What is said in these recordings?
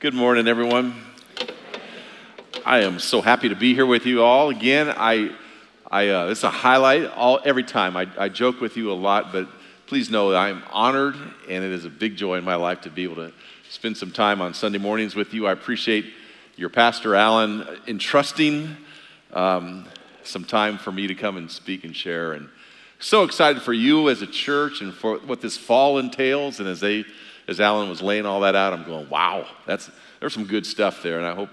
Good morning, everyone. I am so happy to be here with you all again. I, I, uh, it's a highlight all every time. I, I joke with you a lot, but please know that I'm honored, and it is a big joy in my life to be able to spend some time on Sunday mornings with you. I appreciate your pastor Alan entrusting um, some time for me to come and speak and share, and so excited for you as a church and for what this fall entails. And as they, as Alan was laying all that out, I'm going, wow, that's there's some good stuff there, and I hope,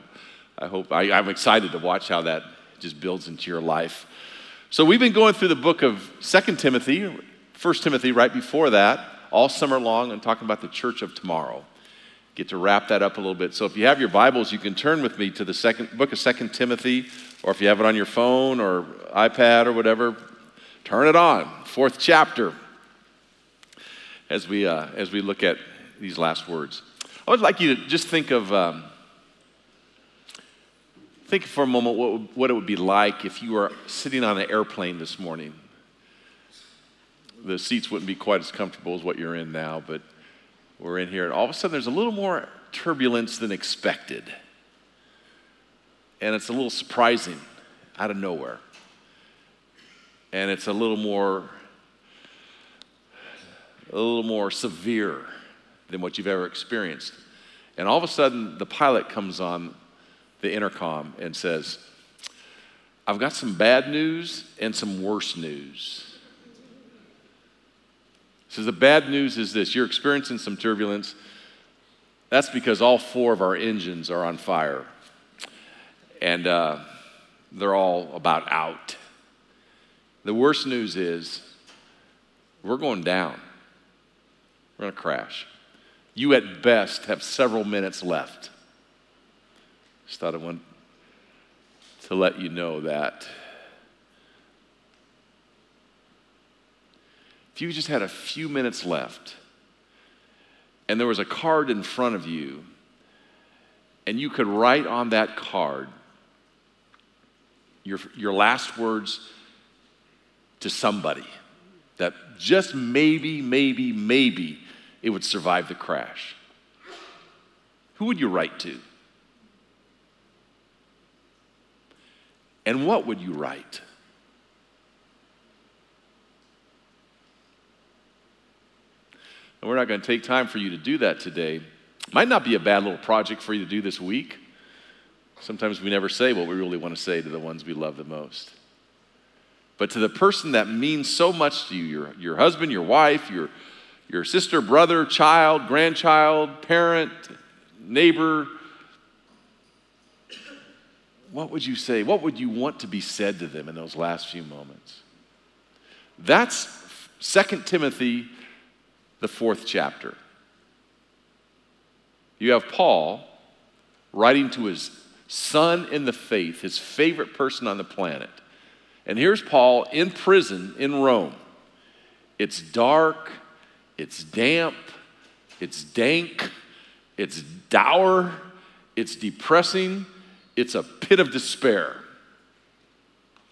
I hope I, I'm excited to watch how that just builds into your life. So we've been going through the book of Second Timothy, First Timothy, right before that, all summer long, and talking about the church of tomorrow. Get to wrap that up a little bit. So if you have your Bibles, you can turn with me to the second book of Second Timothy, or if you have it on your phone or iPad or whatever, turn it on. Fourth chapter. As we uh, as we look at these last words, I would like you to just think of. Um, Think for a moment what, what it would be like if you were sitting on an airplane this morning. The seats wouldn't be quite as comfortable as what you're in now, but we're in here, and all of a sudden there's a little more turbulence than expected. And it's a little surprising out of nowhere. And it's a little more a little more severe than what you've ever experienced. And all of a sudden the pilot comes on the intercom and says, I've got some bad news and some worse news. So the bad news is this you're experiencing some turbulence. That's because all four of our engines are on fire. And uh, they're all about out. The worst news is we're going down. We're going to crash. You, at best, have several minutes left. Just thought I wanted to let you know that. If you just had a few minutes left and there was a card in front of you and you could write on that card your, your last words to somebody that just maybe, maybe, maybe it would survive the crash, who would you write to? And what would you write? And we're not going to take time for you to do that today. Might not be a bad little project for you to do this week. Sometimes we never say what we really want to say to the ones we love the most. But to the person that means so much to you, your, your husband, your wife, your, your sister, brother, child, grandchild, parent, neighbor, what would you say? What would you want to be said to them in those last few moments? That's 2 Timothy, the fourth chapter. You have Paul writing to his son in the faith, his favorite person on the planet. And here's Paul in prison in Rome. It's dark, it's damp, it's dank, it's dour, it's depressing, it's a pit of despair.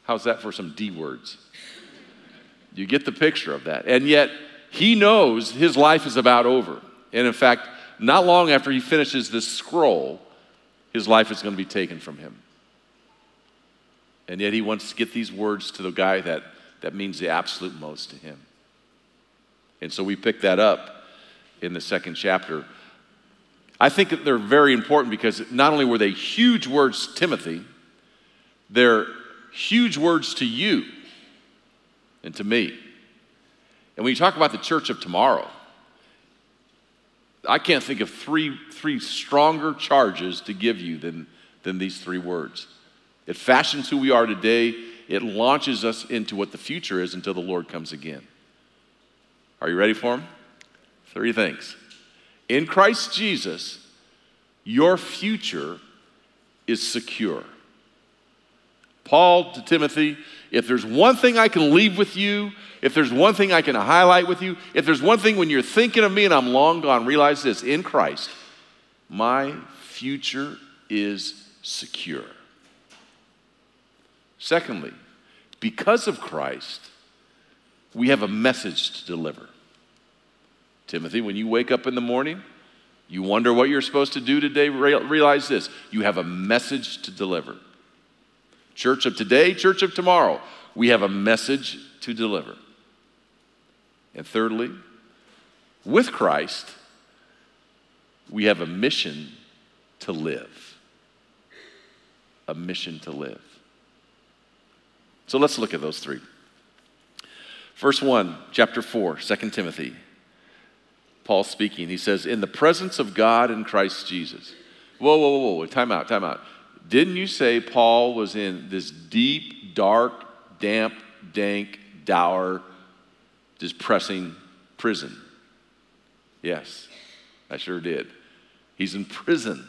How's that for some D words? You get the picture of that. And yet, he knows his life is about over. And in fact, not long after he finishes this scroll, his life is going to be taken from him. And yet, he wants to get these words to the guy that, that means the absolute most to him. And so we pick that up in the second chapter. I think that they're very important because not only were they huge words to Timothy, they're huge words to you and to me. And when you talk about the church of tomorrow, I can't think of three, three stronger charges to give you than, than these three words. It fashions who we are today, it launches us into what the future is until the Lord comes again. Are you ready for them? Three things. In Christ Jesus, your future is secure. Paul to Timothy, if there's one thing I can leave with you, if there's one thing I can highlight with you, if there's one thing when you're thinking of me and I'm long gone, realize this in Christ, my future is secure. Secondly, because of Christ, we have a message to deliver. Timothy, when you wake up in the morning, You wonder what you're supposed to do today? Realize this you have a message to deliver. Church of today, church of tomorrow, we have a message to deliver. And thirdly, with Christ, we have a mission to live. A mission to live. So let's look at those three. Verse 1, chapter 4, 2 Timothy. Paul speaking. He says, In the presence of God and Christ Jesus. Whoa, whoa, whoa, whoa, time out, time out. Didn't you say Paul was in this deep, dark, damp, dank, dour, depressing prison? Yes, I sure did. He's in prison.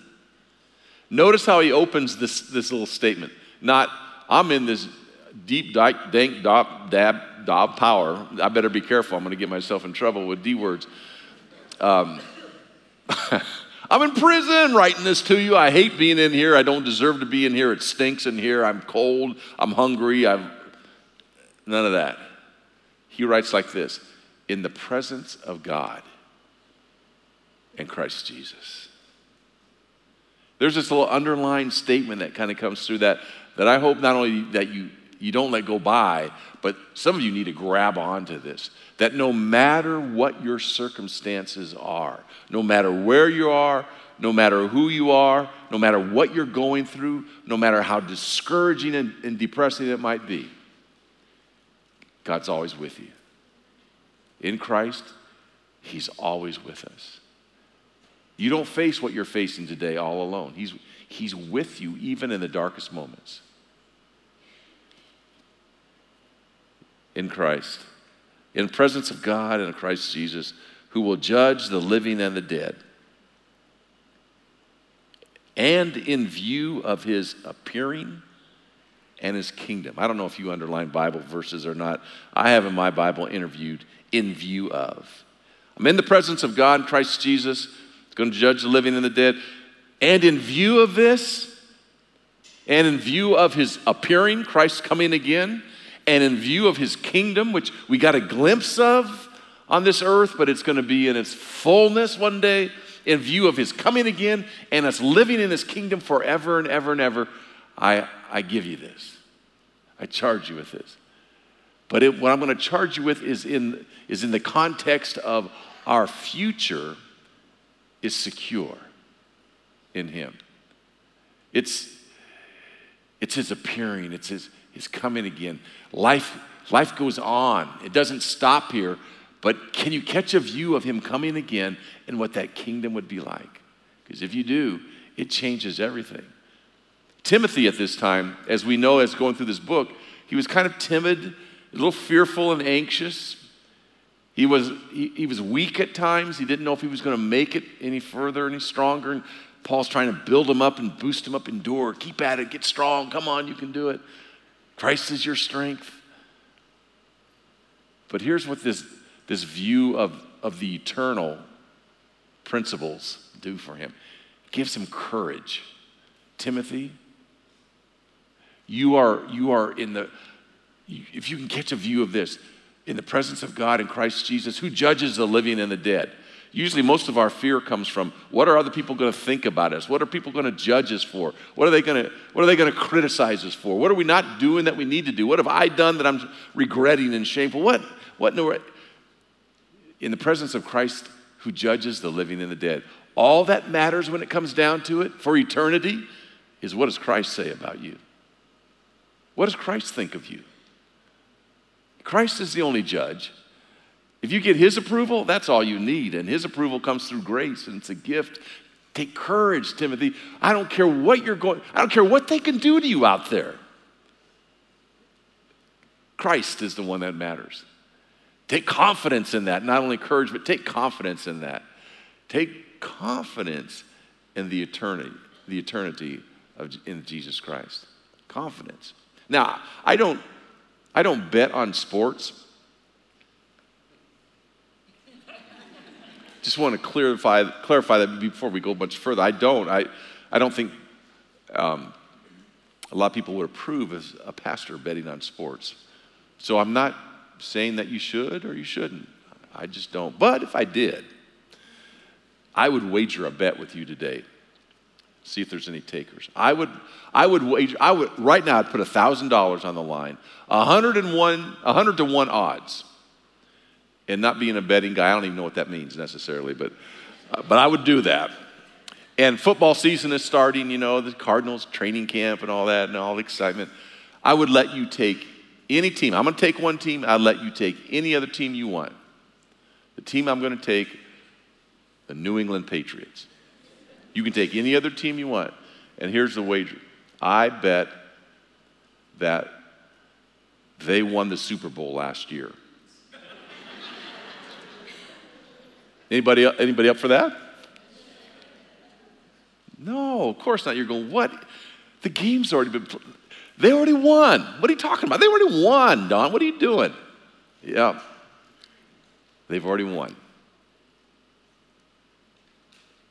Notice how he opens this, this little statement. Not, I'm in this deep, dank, dab, dab, dab power. I better be careful. I'm going to get myself in trouble with D words. Um, I'm in prison writing this to you. I hate being in here. I don't deserve to be in here. It stinks in here. I'm cold. I'm hungry. I'm none of that. He writes like this in the presence of God and Christ Jesus. There's this little underlying statement that kind of comes through that that I hope not only that you you don't let go by, but some of you need to grab onto this that no matter what your circumstances are, no matter where you are, no matter who you are, no matter what you're going through, no matter how discouraging and, and depressing it might be, God's always with you. In Christ, He's always with us. You don't face what you're facing today all alone. He's, he's with you even in the darkest moments. In Christ, in presence of God and Christ Jesus, who will judge the living and the dead. And in view of his appearing and his kingdom. I don't know if you underline Bible verses or not. I have in my Bible interviewed in view of. I'm in the presence of God, Christ Jesus, going to judge the living and the dead. And in view of this, and in view of his appearing, Christ coming again, and in view of his kingdom, which we got a glimpse of on this earth, but it's going to be in its fullness one day, in view of his coming again and us living in his kingdom forever and ever and ever, I, I give you this. I charge you with this. But it, what I'm going to charge you with is in, is in the context of our future is secure in him. It's, it's his appearing, it's his, his coming again. Life, life goes on, it doesn't stop here. But can you catch a view of him coming again and what that kingdom would be like? Because if you do, it changes everything. Timothy, at this time, as we know as going through this book, he was kind of timid, a little fearful and anxious. He was, he, he was weak at times. He didn't know if he was going to make it any further, any stronger. And Paul's trying to build him up and boost him up, endure, keep at it, get strong. Come on, you can do it. Christ is your strength. But here's what this, this view of, of the eternal principles do for him it gives him courage. Timothy, you are, you are in the, if you can catch a view of this, in the presence of God in Christ Jesus, who judges the living and the dead. Usually, most of our fear comes from what are other people going to think about us? What are people going to judge us for? What are they going to What are they going to criticize us for? What are we not doing that we need to do? What have I done that I'm regretting and shameful? What What in in the presence of Christ, who judges the living and the dead, all that matters when it comes down to it for eternity is what does Christ say about you? What does Christ think of you? Christ is the only judge. If you get His approval, that's all you need. And His approval comes through grace, and it's a gift. Take courage, Timothy. I don't care what you're going, I don't care what they can do to you out there. Christ is the one that matters. Take confidence in that. Not only courage, but take confidence in that. Take confidence in the eternity, the eternity of in Jesus Christ. Confidence. Now, I don't I don't bet on sports. Just want to clarify, clarify that before we go much further. I don't. I, I don't think um, a lot of people would approve as a pastor betting on sports. So I'm not saying that you should or you shouldn't. I just don't. But if I did, I would wager a bet with you today. See if there's any takers. I would, I would wager, I would, right now, I'd put $1,000 on the line. 101, 100 to 1 odds. And not being a betting guy, I don't even know what that means necessarily, but, uh, but I would do that. And football season is starting, you know, the Cardinals training camp and all that and all the excitement. I would let you take any team. I'm going to take one team. I'd let you take any other team you want. The team I'm going to take, the New England Patriots. You can take any other team you want. And here's the wager I bet that they won the Super Bowl last year. Anybody, anybody up for that? No, of course not. You're going, what? The game's already been. They already won. What are you talking about? They already won, Don. What are you doing? Yeah. They've already won.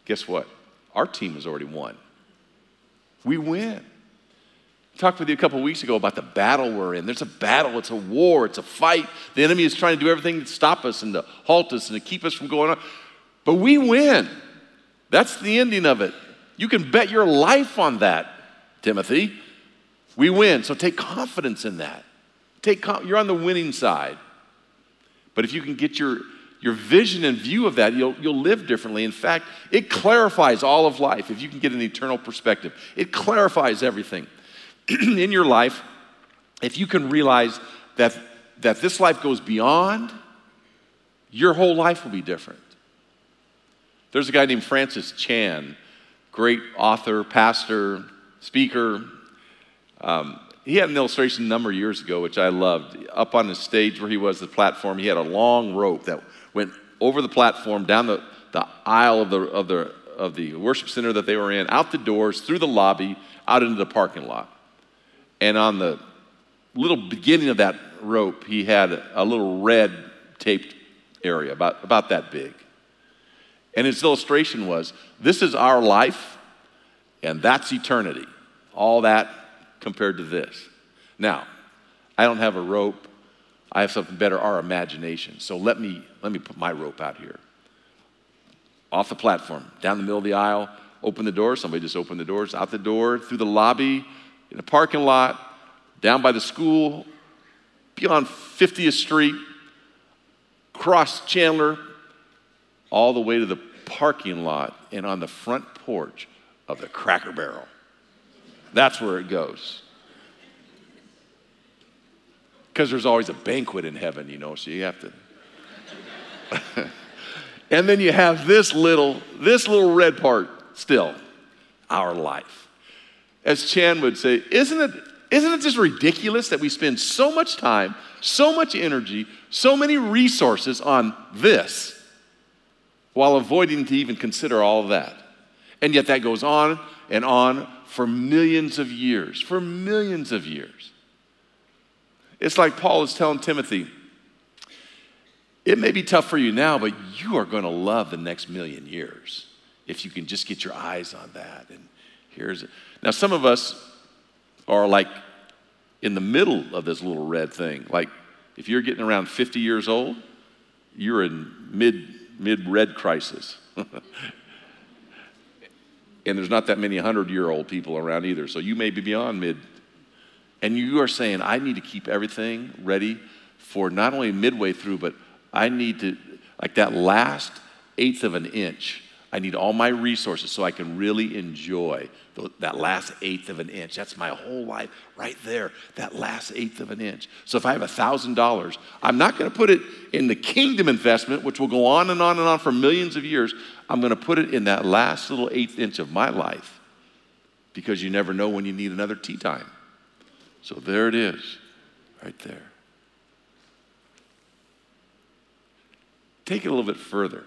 Guess what? Our team has already won. We win. Talked with you a couple weeks ago about the battle we're in. There's a battle, it's a war, it's a fight. The enemy is trying to do everything to stop us and to halt us and to keep us from going on. But we win. That's the ending of it. You can bet your life on that, Timothy. We win. So take confidence in that. Take you're on the winning side. But if you can get your your vision and view of that, you'll, you'll live differently. In fact, it clarifies all of life if you can get an eternal perspective. It clarifies everything in your life. If you can realize that, that this life goes beyond, your whole life will be different. There's a guy named Francis Chan, great author, pastor, speaker. Um, he had an illustration a number of years ago, which I loved. Up on the stage where he was, the platform, he had a long rope that went over the platform, down the, the aisle of the, of, the, of the worship center that they were in, out the doors, through the lobby, out into the parking lot. And on the little beginning of that rope, he had a little red taped area, about, about that big. And his illustration was this is our life, and that's eternity. All that compared to this. Now, I don't have a rope I have something better, our imagination. So let me, let me put my rope out here. Off the platform, down the middle of the aisle, open the door. Somebody just opened the doors, out the door, through the lobby, in the parking lot, down by the school, beyond 50th Street, cross Chandler, all the way to the parking lot and on the front porch of the Cracker Barrel. That's where it goes. Because there's always a banquet in heaven, you know, so you have to. and then you have this little, this little red part still, our life. As Chan would say, isn't it, isn't it just ridiculous that we spend so much time, so much energy, so many resources on this while avoiding to even consider all that? And yet that goes on and on for millions of years, for millions of years. It's like Paul is telling Timothy, it may be tough for you now, but you are going to love the next million years if you can just get your eyes on that. And here's it. Now, some of us are like in the middle of this little red thing. Like if you're getting around 50 years old, you're in mid mid red crisis. and there's not that many 100 year old people around either. So you may be beyond mid and you are saying, I need to keep everything ready for not only midway through, but I need to, like that last eighth of an inch, I need all my resources so I can really enjoy that last eighth of an inch. That's my whole life right there, that last eighth of an inch. So if I have $1,000, I'm not going to put it in the kingdom investment, which will go on and on and on for millions of years. I'm going to put it in that last little eighth inch of my life because you never know when you need another tee time. So there it is, right there. Take it a little bit further.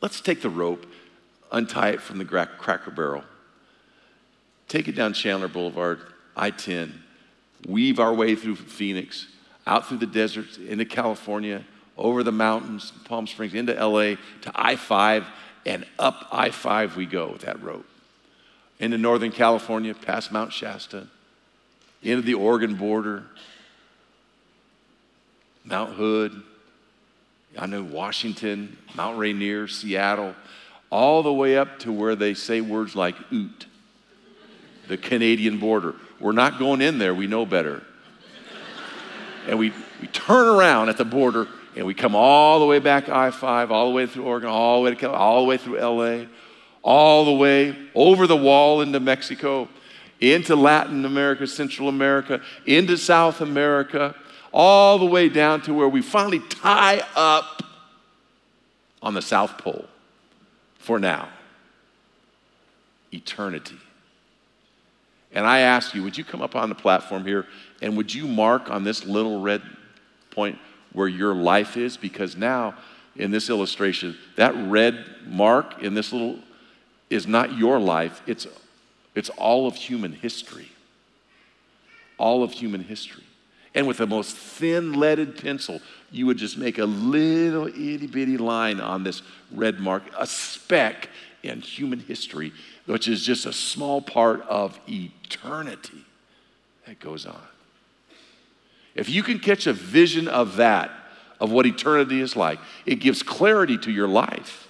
Let's take the rope, untie it from the cracker barrel, take it down Chandler Boulevard, I 10, weave our way through Phoenix, out through the deserts, into California, over the mountains, Palm Springs, into LA, to I 5, and up I 5 we go with that rope. Into Northern California, past Mount Shasta, into the Oregon border, Mount Hood, I know Washington, Mount Rainier, Seattle, all the way up to where they say words like oot, the Canadian border. We're not going in there, we know better. and we, we turn around at the border and we come all the way back I 5, all the way through Oregon, all the way to all the way through LA, all the way over the wall into Mexico, into Latin America, Central America, into South America, all the way down to where we finally tie up on the South Pole for now. Eternity. And I ask you, would you come up on the platform here and would you mark on this little red point where your life is? Because now, in this illustration, that red mark in this little is not your life, it's, it's all of human history. All of human history. And with the most thin leaded pencil, you would just make a little itty bitty line on this red mark, a speck in human history, which is just a small part of eternity that goes on. If you can catch a vision of that, of what eternity is like, it gives clarity to your life.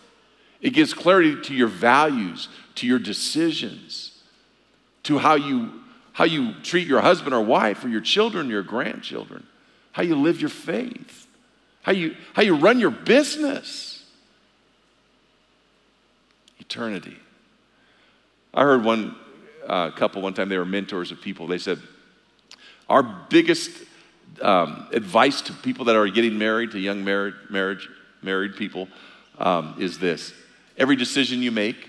It gives clarity to your values, to your decisions, to how you, how you treat your husband or wife or your children, your grandchildren, how you live your faith, how you, how you run your business. Eternity. I heard one uh, couple one time, they were mentors of people. They said, Our biggest um, advice to people that are getting married, to young married, marriage, married people, um, is this Every decision you make,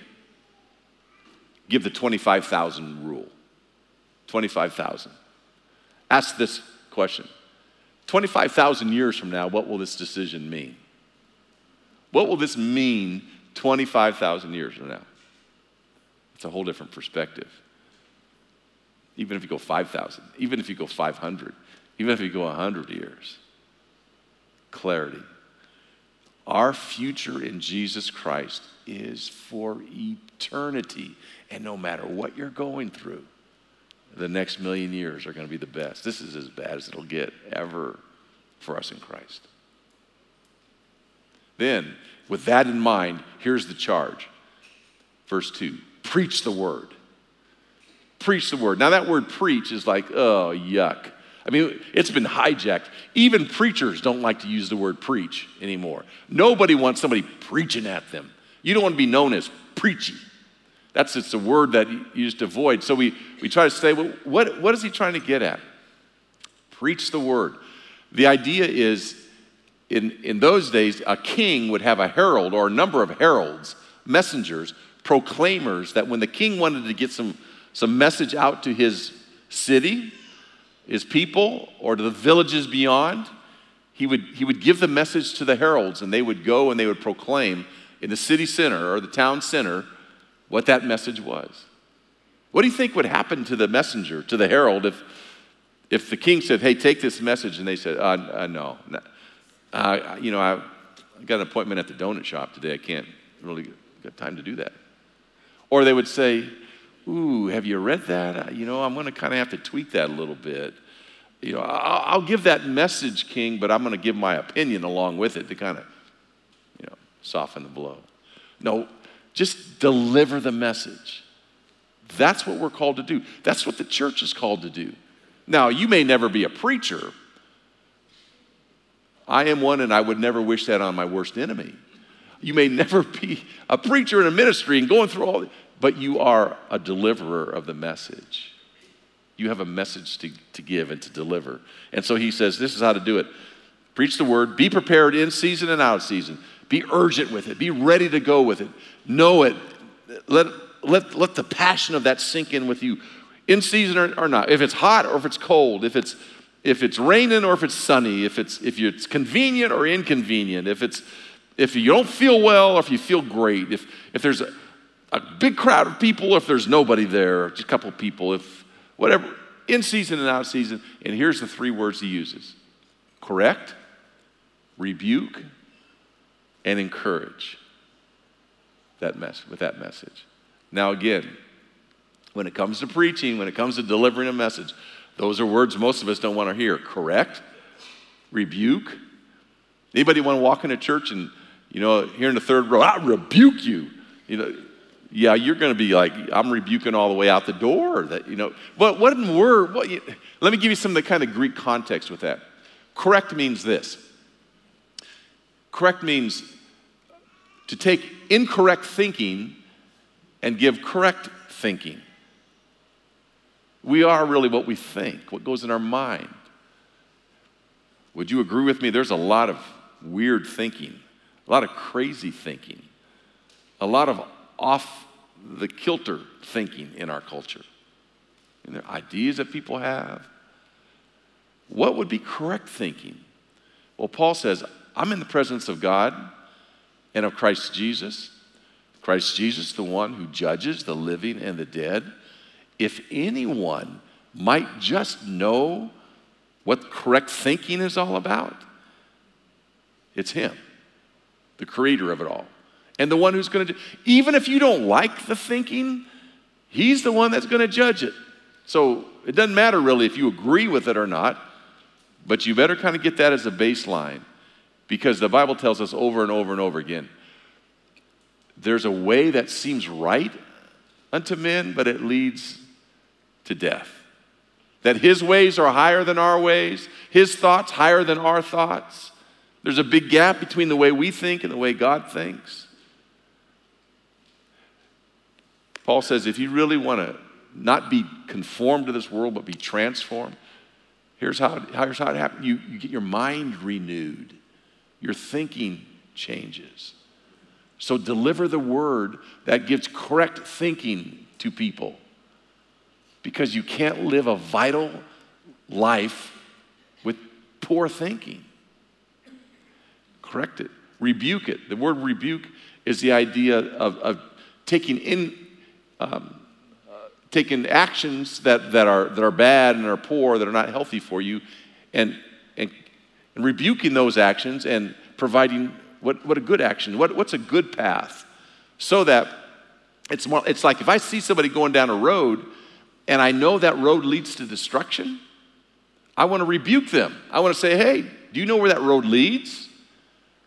give the 25,000 rule. 25,000. Ask this question 25,000 years from now, what will this decision mean? What will this mean 25,000 years from now? It's a whole different perspective. Even if you go 5,000, even if you go 500, even if you go 100 years, clarity. Our future in Jesus Christ is for eternity. And no matter what you're going through, the next million years are going to be the best. This is as bad as it'll get ever for us in Christ. Then, with that in mind, here's the charge. Verse 2 preach the word. Preach the word. Now, that word preach is like, oh, yuck. I mean, it's been hijacked. Even preachers don't like to use the word preach anymore. Nobody wants somebody preaching at them. You don't want to be known as preachy. That's it's a word that you just avoid. So we, we try to say, well, what, what is he trying to get at? Preach the word. The idea is in, in those days, a king would have a herald or a number of heralds, messengers, proclaimers that when the king wanted to get some, some message out to his city, his people, or to the villages beyond, he would, he would give the message to the heralds and they would go and they would proclaim in the city center or the town center what that message was. What do you think would happen to the messenger, to the herald, if, if the king said, Hey, take this message? And they said, uh, uh, No. Uh, you know, I got an appointment at the donut shop today. I can't really get time to do that. Or they would say, Ooh, have you read that? Uh, you know, I'm going to kind of have to tweak that a little bit. You know, I'll, I'll give that message, King, but I'm going to give my opinion along with it to kind of you know, soften the blow. No, just deliver the message. That's what we're called to do. That's what the church is called to do. Now, you may never be a preacher. I am one, and I would never wish that on my worst enemy. You may never be a preacher in a ministry and going through all, but you are a deliverer of the message. You have a message to, to give and to deliver. And so he says, This is how to do it. Preach the word, be prepared in season and out of season. Be urgent with it. Be ready to go with it. Know it. Let, let, let the passion of that sink in with you, in season or, or not. If it's hot or if it's cold, if it's, if it's raining or if it's sunny, if it's, if it's convenient or inconvenient, if, it's, if you don't feel well or if you feel great, if, if there's a, a big crowd of people, if there's nobody there, just a couple people, if whatever, in season and out of season. And here's the three words he uses. Correct, rebuke, and encourage that mess with that message. Now again, when it comes to preaching, when it comes to delivering a message, those are words most of us don't want to hear. Correct, rebuke, Anybody want to walk into church and, you know, here in the third row, I rebuke you. You know, yeah, you're going to be like, I'm rebuking all the way out the door. That you know, but what in word? What, you, let me give you some of the kind of Greek context with that. Correct means this. Correct means to take incorrect thinking and give correct thinking. We are really what we think, what goes in our mind. Would you agree with me? There's a lot of weird thinking, a lot of crazy thinking, a lot of off the kilter thinking in our culture. And the ideas that people have. What would be correct thinking? Well, Paul says, I'm in the presence of God and of Christ Jesus. Christ Jesus, the one who judges the living and the dead. If anyone might just know what correct thinking is all about, it's Him, the creator of it all. And the one who's going to, even if you don't like the thinking, He's the one that's going to judge it. So it doesn't matter really if you agree with it or not, but you better kind of get that as a baseline because the Bible tells us over and over and over again there's a way that seems right unto men, but it leads to death. That his ways are higher than our ways, his thoughts higher than our thoughts. There's a big gap between the way we think and the way God thinks. Paul says if you really want to not be conformed to this world, but be transformed, here's how, here's how it happens you, you get your mind renewed, your thinking changes. So deliver the word that gives correct thinking to people because you can't live a vital life with poor thinking. Correct it, rebuke it. The word rebuke is the idea of, of taking in. Um, uh, taking actions that, that, are, that are bad and are poor, that are not healthy for you, and, and, rebuking those actions and providing what, what a good action, what, what's a good path? So that it's, more, it's like if I see somebody going down a road and I know that road leads to destruction, I want to rebuke them. I want to say, hey, do you know where that road leads?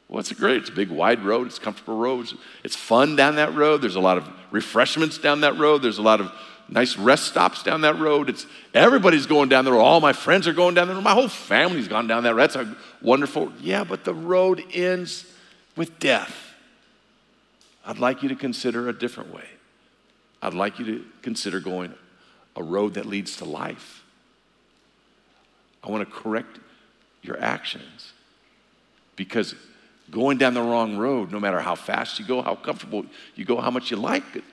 Well, it's a great, it's a big wide road, it's comfortable roads. It's fun down that road. There's a lot of refreshments down that road. There's a lot of nice rest stops down that road. It's everybody's going down the road. All my friends are going down the road. My whole family's gone down that road. That's a wonderful. Yeah, but the road ends with death, I'd like you to consider a different way. I'd like you to consider going a road that leads to life. I want to correct your actions because going down the wrong road, no matter how fast you go, how comfortable you go, how much you like it,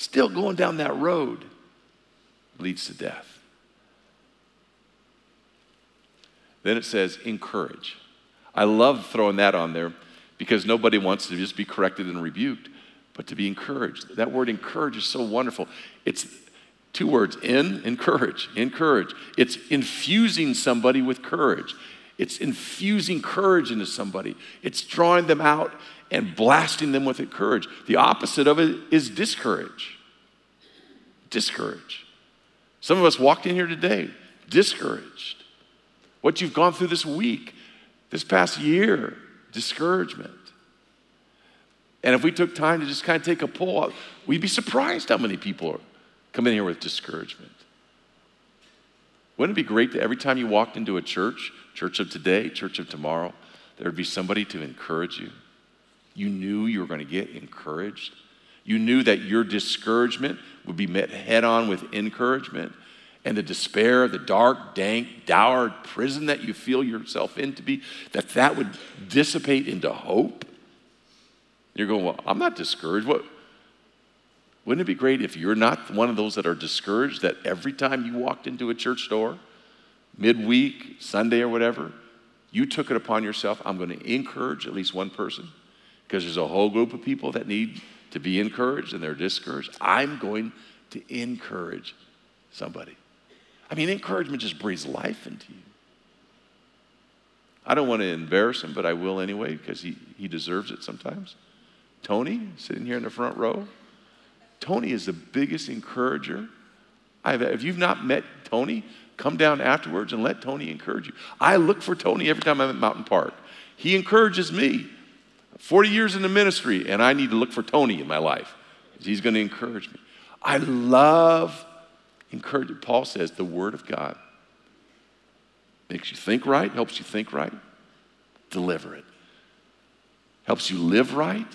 still going down that road leads to death. Then it says, encourage. I love throwing that on there because nobody wants to just be corrected and rebuked, but to be encouraged. That word encourage is so wonderful. It's two words in, encourage, encourage. It's infusing somebody with courage. It's infusing courage into somebody. It's drawing them out and blasting them with courage. The opposite of it is discourage. Discourage. Some of us walked in here today discouraged. What you've gone through this week, this past year, discouragement. And if we took time to just kind of take a poll, we'd be surprised how many people come in here with discouragement. Wouldn't it be great that every time you walked into a church, church of today, church of tomorrow, there would be somebody to encourage you? You knew you were going to get encouraged. You knew that your discouragement would be met head on with encouragement and the despair, the dark, dank, dour prison that you feel yourself in to be, that that would dissipate into hope? You're going, well, I'm not discouraged. What? Wouldn't it be great if you're not one of those that are discouraged that every time you walked into a church door, midweek, Sunday, or whatever, you took it upon yourself, I'm going to encourage at least one person because there's a whole group of people that need to be encouraged and they're discouraged. I'm going to encourage somebody. I mean, encouragement just breathes life into you. I don't want to embarrass him, but I will anyway because he, he deserves it sometimes. Tony, sitting here in the front row, Tony is the biggest encourager. I've, if you've not met Tony, come down afterwards and let Tony encourage you. I look for Tony every time I'm at Mountain Park. He encourages me. 40 years in the ministry, and I need to look for Tony in my life. He's going to encourage me. I love encouraging. Paul says the Word of God makes you think right, helps you think right, deliver it. Helps you live right,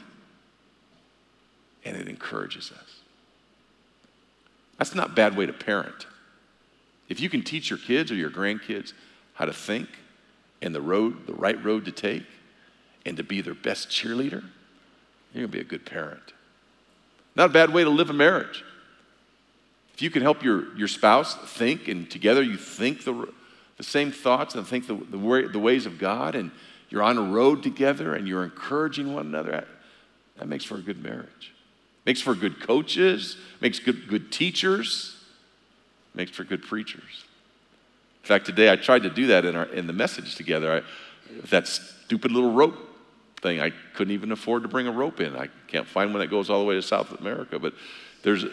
and it encourages us. That's not a bad way to parent. If you can teach your kids or your grandkids how to think and the road, the right road to take, and to be their best cheerleader, you're going to be a good parent. Not a bad way to live a marriage. If you can help your, your spouse think and together you think the, the same thoughts and think the, the, way, the ways of God and you're on a road together and you're encouraging one another, that, that makes for a good marriage. Makes for good coaches, makes good, good teachers, makes for good preachers. In fact, today I tried to do that in, our, in the message together. I, that stupid little rope thing, I couldn't even afford to bring a rope in. I can't find one that goes all the way to South America, but there's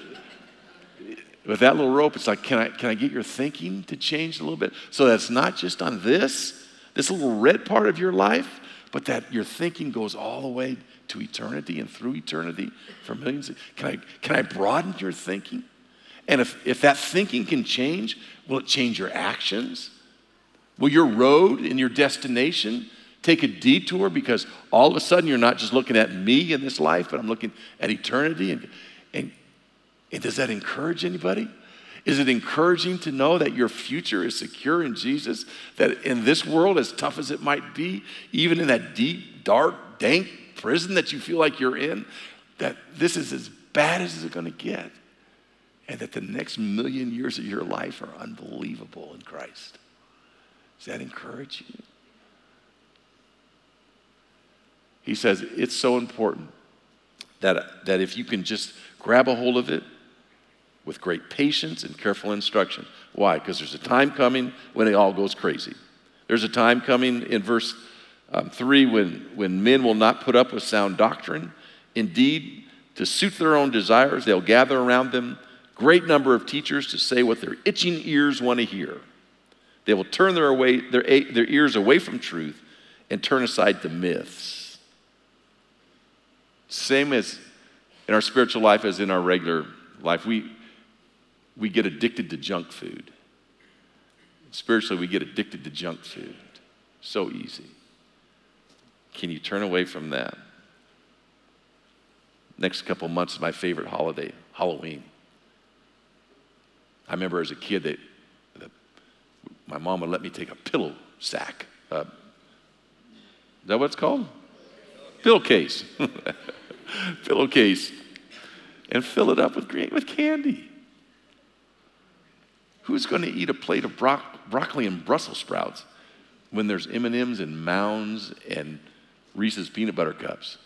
with that little rope, it's like, can I, can I get your thinking to change a little bit? So that's not just on this, this little red part of your life, but that your thinking goes all the way to eternity and through eternity for millions. Of, can I, can I broaden your thinking? And if, if that thinking can change, will it change your actions? Will your road and your destination take a detour because all of a sudden you're not just looking at me in this life, but I'm looking at eternity? And, and, and does that encourage anybody? Is it encouraging to know that your future is secure in Jesus? That in this world, as tough as it might be, even in that deep, dark, dank prison that you feel like you're in, that this is as bad as it's going to get. And that the next million years of your life are unbelievable in Christ. Does that encourage you? He says it's so important that, that if you can just grab a hold of it with great patience and careful instruction. Why? Because there's a time coming when it all goes crazy. There's a time coming in verse um, 3 when, when men will not put up with sound doctrine. Indeed, to suit their own desires, they'll gather around them great number of teachers to say what their itching ears want to hear. They will turn their, away, their, their ears away from truth and turn aside to myths. Same as in our spiritual life as in our regular life. We, we get addicted to junk food. Spiritually, we get addicted to junk food. So easy. Can you turn away from that? Next couple months is my favorite holiday, Halloween. I remember as a kid that, that my mom would let me take a pillow sack. Uh, is that what it's called? Pillowcase. Pillowcase. And fill it up with, with candy. Who's going to eat a plate of bro- broccoli and Brussels sprouts when there's M&Ms and Mounds and Reese's peanut butter cups?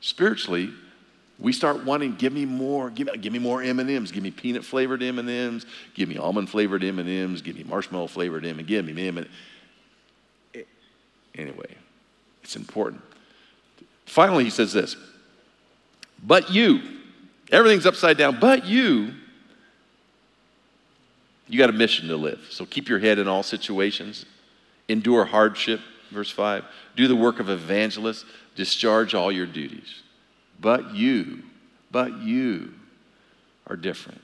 Spiritually, we start wanting, give me more, give, give me more M&Ms, give me peanut flavored M&Ms, give me almond flavored M&Ms, give me marshmallow flavored M&Ms, give me M&Ms. Anyway, it's important. Finally, he says this, but you, everything's upside down, but you, you got a mission to live. So keep your head in all situations. Endure hardship, verse 5. Do the work of evangelists, Discharge all your duties. But you, but you are different.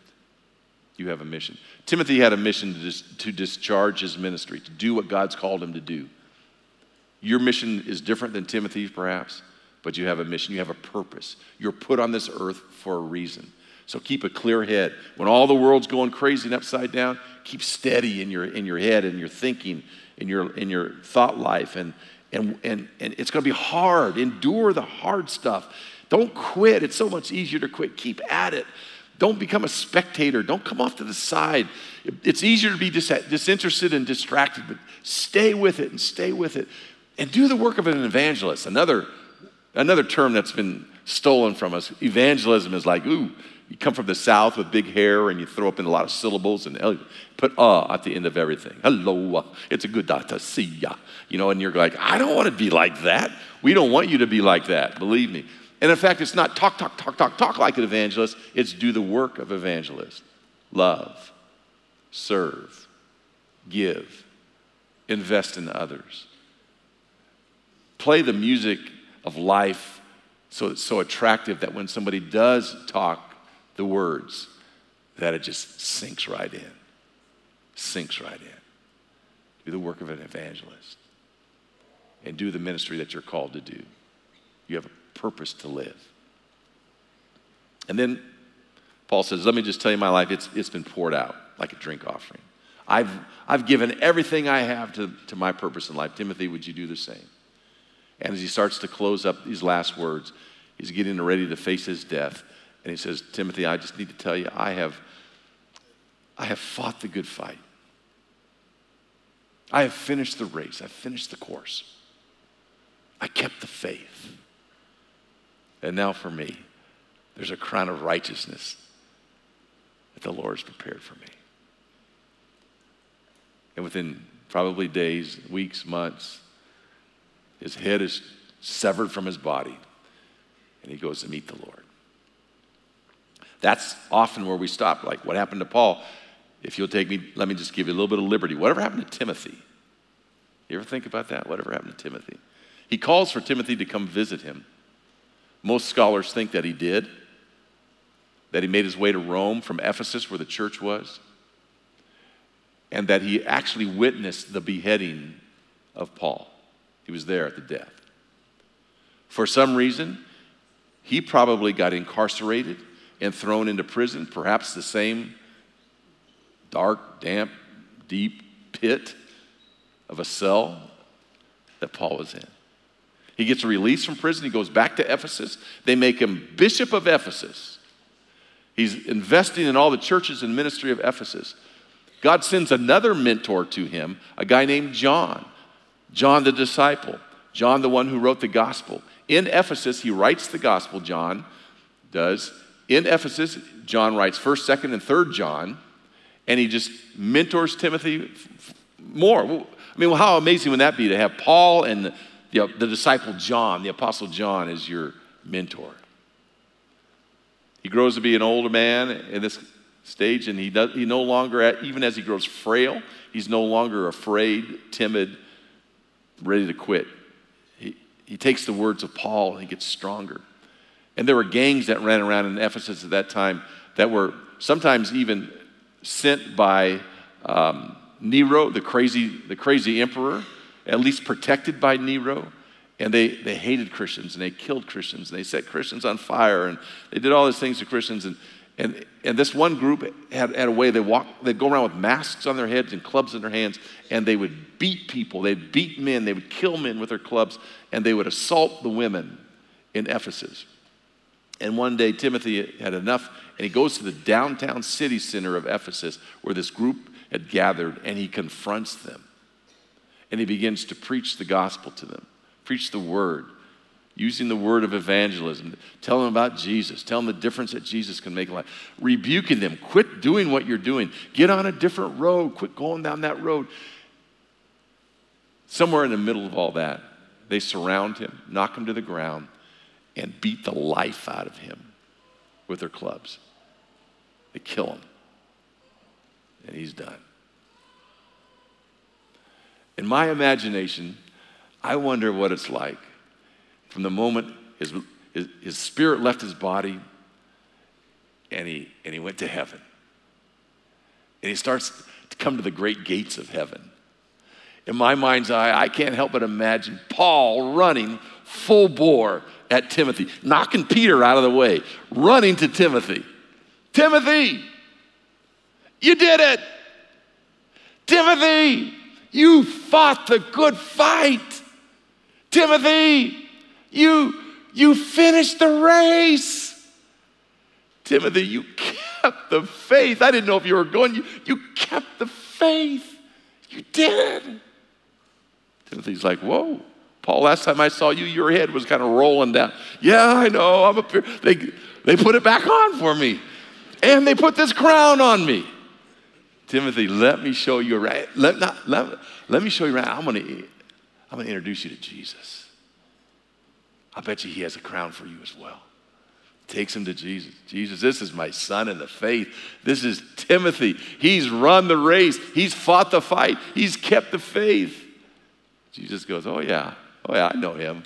You have a mission. Timothy had a mission to, dis- to discharge his ministry, to do what God's called him to do. Your mission is different than Timothy's, perhaps, but you have a mission. You have a purpose. You're put on this earth for a reason. So keep a clear head. When all the world's going crazy and upside down, keep steady in your, in your head and your thinking, in your, in your thought life. And, and, and, and it's going to be hard. Endure the hard stuff. Don't quit. It's so much easier to quit. Keep at it. Don't become a spectator. Don't come off to the side. It's easier to be dis- disinterested and distracted, but stay with it and stay with it. And do the work of an evangelist. Another, another term that's been stolen from us. Evangelism is like, ooh, you come from the South with big hair and you throw up in a lot of syllables and put uh at the end of everything. Hello, uh, it's a good day to see ya. You know, and you're like, I don't want to be like that. We don't want you to be like that, believe me. And in fact, it's not talk, talk, talk, talk, talk like an evangelist, it's do the work of evangelist. Love. serve, give, invest in others. Play the music of life so it's so attractive that when somebody does talk the words, that it just sinks right in. Sinks right in. Do the work of an evangelist and do the ministry that you're called to do. You have a purpose to live. And then Paul says, Let me just tell you my life, it's, it's been poured out like a drink offering. I've, I've given everything I have to, to my purpose in life. Timothy, would you do the same? And as he starts to close up these last words, he's getting ready to face his death. And he says, Timothy, I just need to tell you, I have, I have fought the good fight. I have finished the race. I've finished the course. I kept the faith. And now for me, there's a crown of righteousness that the Lord has prepared for me. And within probably days, weeks, months, his head is severed from his body, and he goes to meet the Lord. That's often where we stop. Like what happened to Paul? If you'll take me, let me just give you a little bit of liberty. Whatever happened to Timothy? You ever think about that? Whatever happened to Timothy? He calls for Timothy to come visit him. Most scholars think that he did, that he made his way to Rome from Ephesus, where the church was, and that he actually witnessed the beheading of Paul. He was there at the death. For some reason, he probably got incarcerated and thrown into prison, perhaps the same dark, damp, deep pit of a cell that Paul was in. He gets released from prison. He goes back to Ephesus. They make him bishop of Ephesus. He's investing in all the churches and ministry of Ephesus. God sends another mentor to him, a guy named John. John the disciple, John the one who wrote the gospel. In Ephesus, he writes the gospel, John does. In Ephesus, John writes 1st, 2nd, and 3rd John, and he just mentors Timothy more. I mean, well, how amazing would that be to have Paul and the, the disciple John, the apostle John, as your mentor? He grows to be an older man in this stage, and he, does, he no longer, even as he grows frail, he's no longer afraid, timid, ready to quit. He, he takes the words of Paul and he gets stronger. And there were gangs that ran around in Ephesus at that time that were sometimes even sent by um, Nero, the crazy, the crazy emperor, at least protected by Nero. And they, they hated Christians and they killed Christians and they set Christians on fire and they did all these things to Christians. And and, and this one group had, had a way they walk, they'd go around with masks on their heads and clubs in their hands, and they would beat people. They'd beat men, they would kill men with their clubs, and they would assault the women in Ephesus. And one day Timothy had enough, and he goes to the downtown city center of Ephesus where this group had gathered, and he confronts them. And he begins to preach the gospel to them, preach the word using the word of evangelism, tell them about Jesus, tell them the difference that Jesus can make in life, rebuking them, quit doing what you're doing, get on a different road, quit going down that road. Somewhere in the middle of all that, they surround him, knock him to the ground, and beat the life out of him with their clubs. They kill him, and he's done. In my imagination, I wonder what it's like from the moment his, his, his spirit left his body and he, and he went to heaven. And he starts to come to the great gates of heaven. In my mind's eye, I can't help but imagine Paul running full bore at Timothy, knocking Peter out of the way, running to Timothy. Timothy, you did it. Timothy, you fought the good fight. Timothy, you, you finished the race. Timothy, you kept the faith. I didn't know if you were going. You, you kept the faith. You did. Timothy's like, whoa. Paul, last time I saw you, your head was kind of rolling down. Yeah, I know. I'm up here. They, they put it back on for me. And they put this crown on me. Timothy, let me show you right. Let, not, let, let me show you right. I'm going to I'm going to introduce you to Jesus. I bet you he has a crown for you as well. Takes him to Jesus. Jesus, this is my son in the faith. This is Timothy. He's run the race, he's fought the fight, he's kept the faith. Jesus goes, Oh, yeah. Oh, yeah, I know him.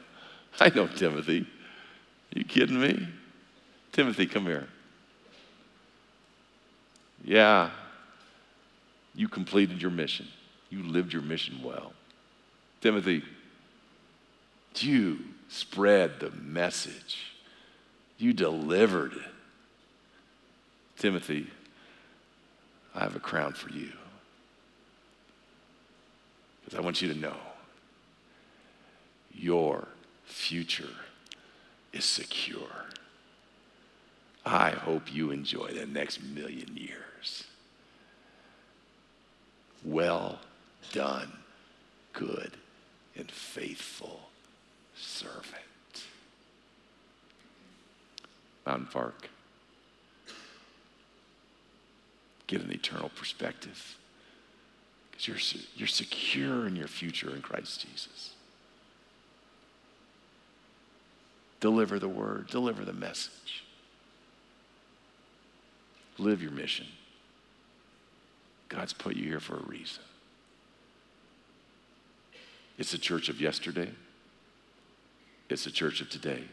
I know Timothy. You kidding me? Timothy, come here. Yeah, you completed your mission. You lived your mission well. Timothy, you spread the message. You delivered it. Timothy, I have a crown for you. Because I want you to know your future is secure. I hope you enjoy the next million years. Well done, good and faithful servant. Mountain Park. Get an eternal perspective because you're, you're secure in your future in Christ Jesus. Deliver the word, deliver the message. Live your mission. God's put you here for a reason. It's the church of yesterday, it's the church of today,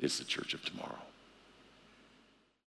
it's the church of tomorrow.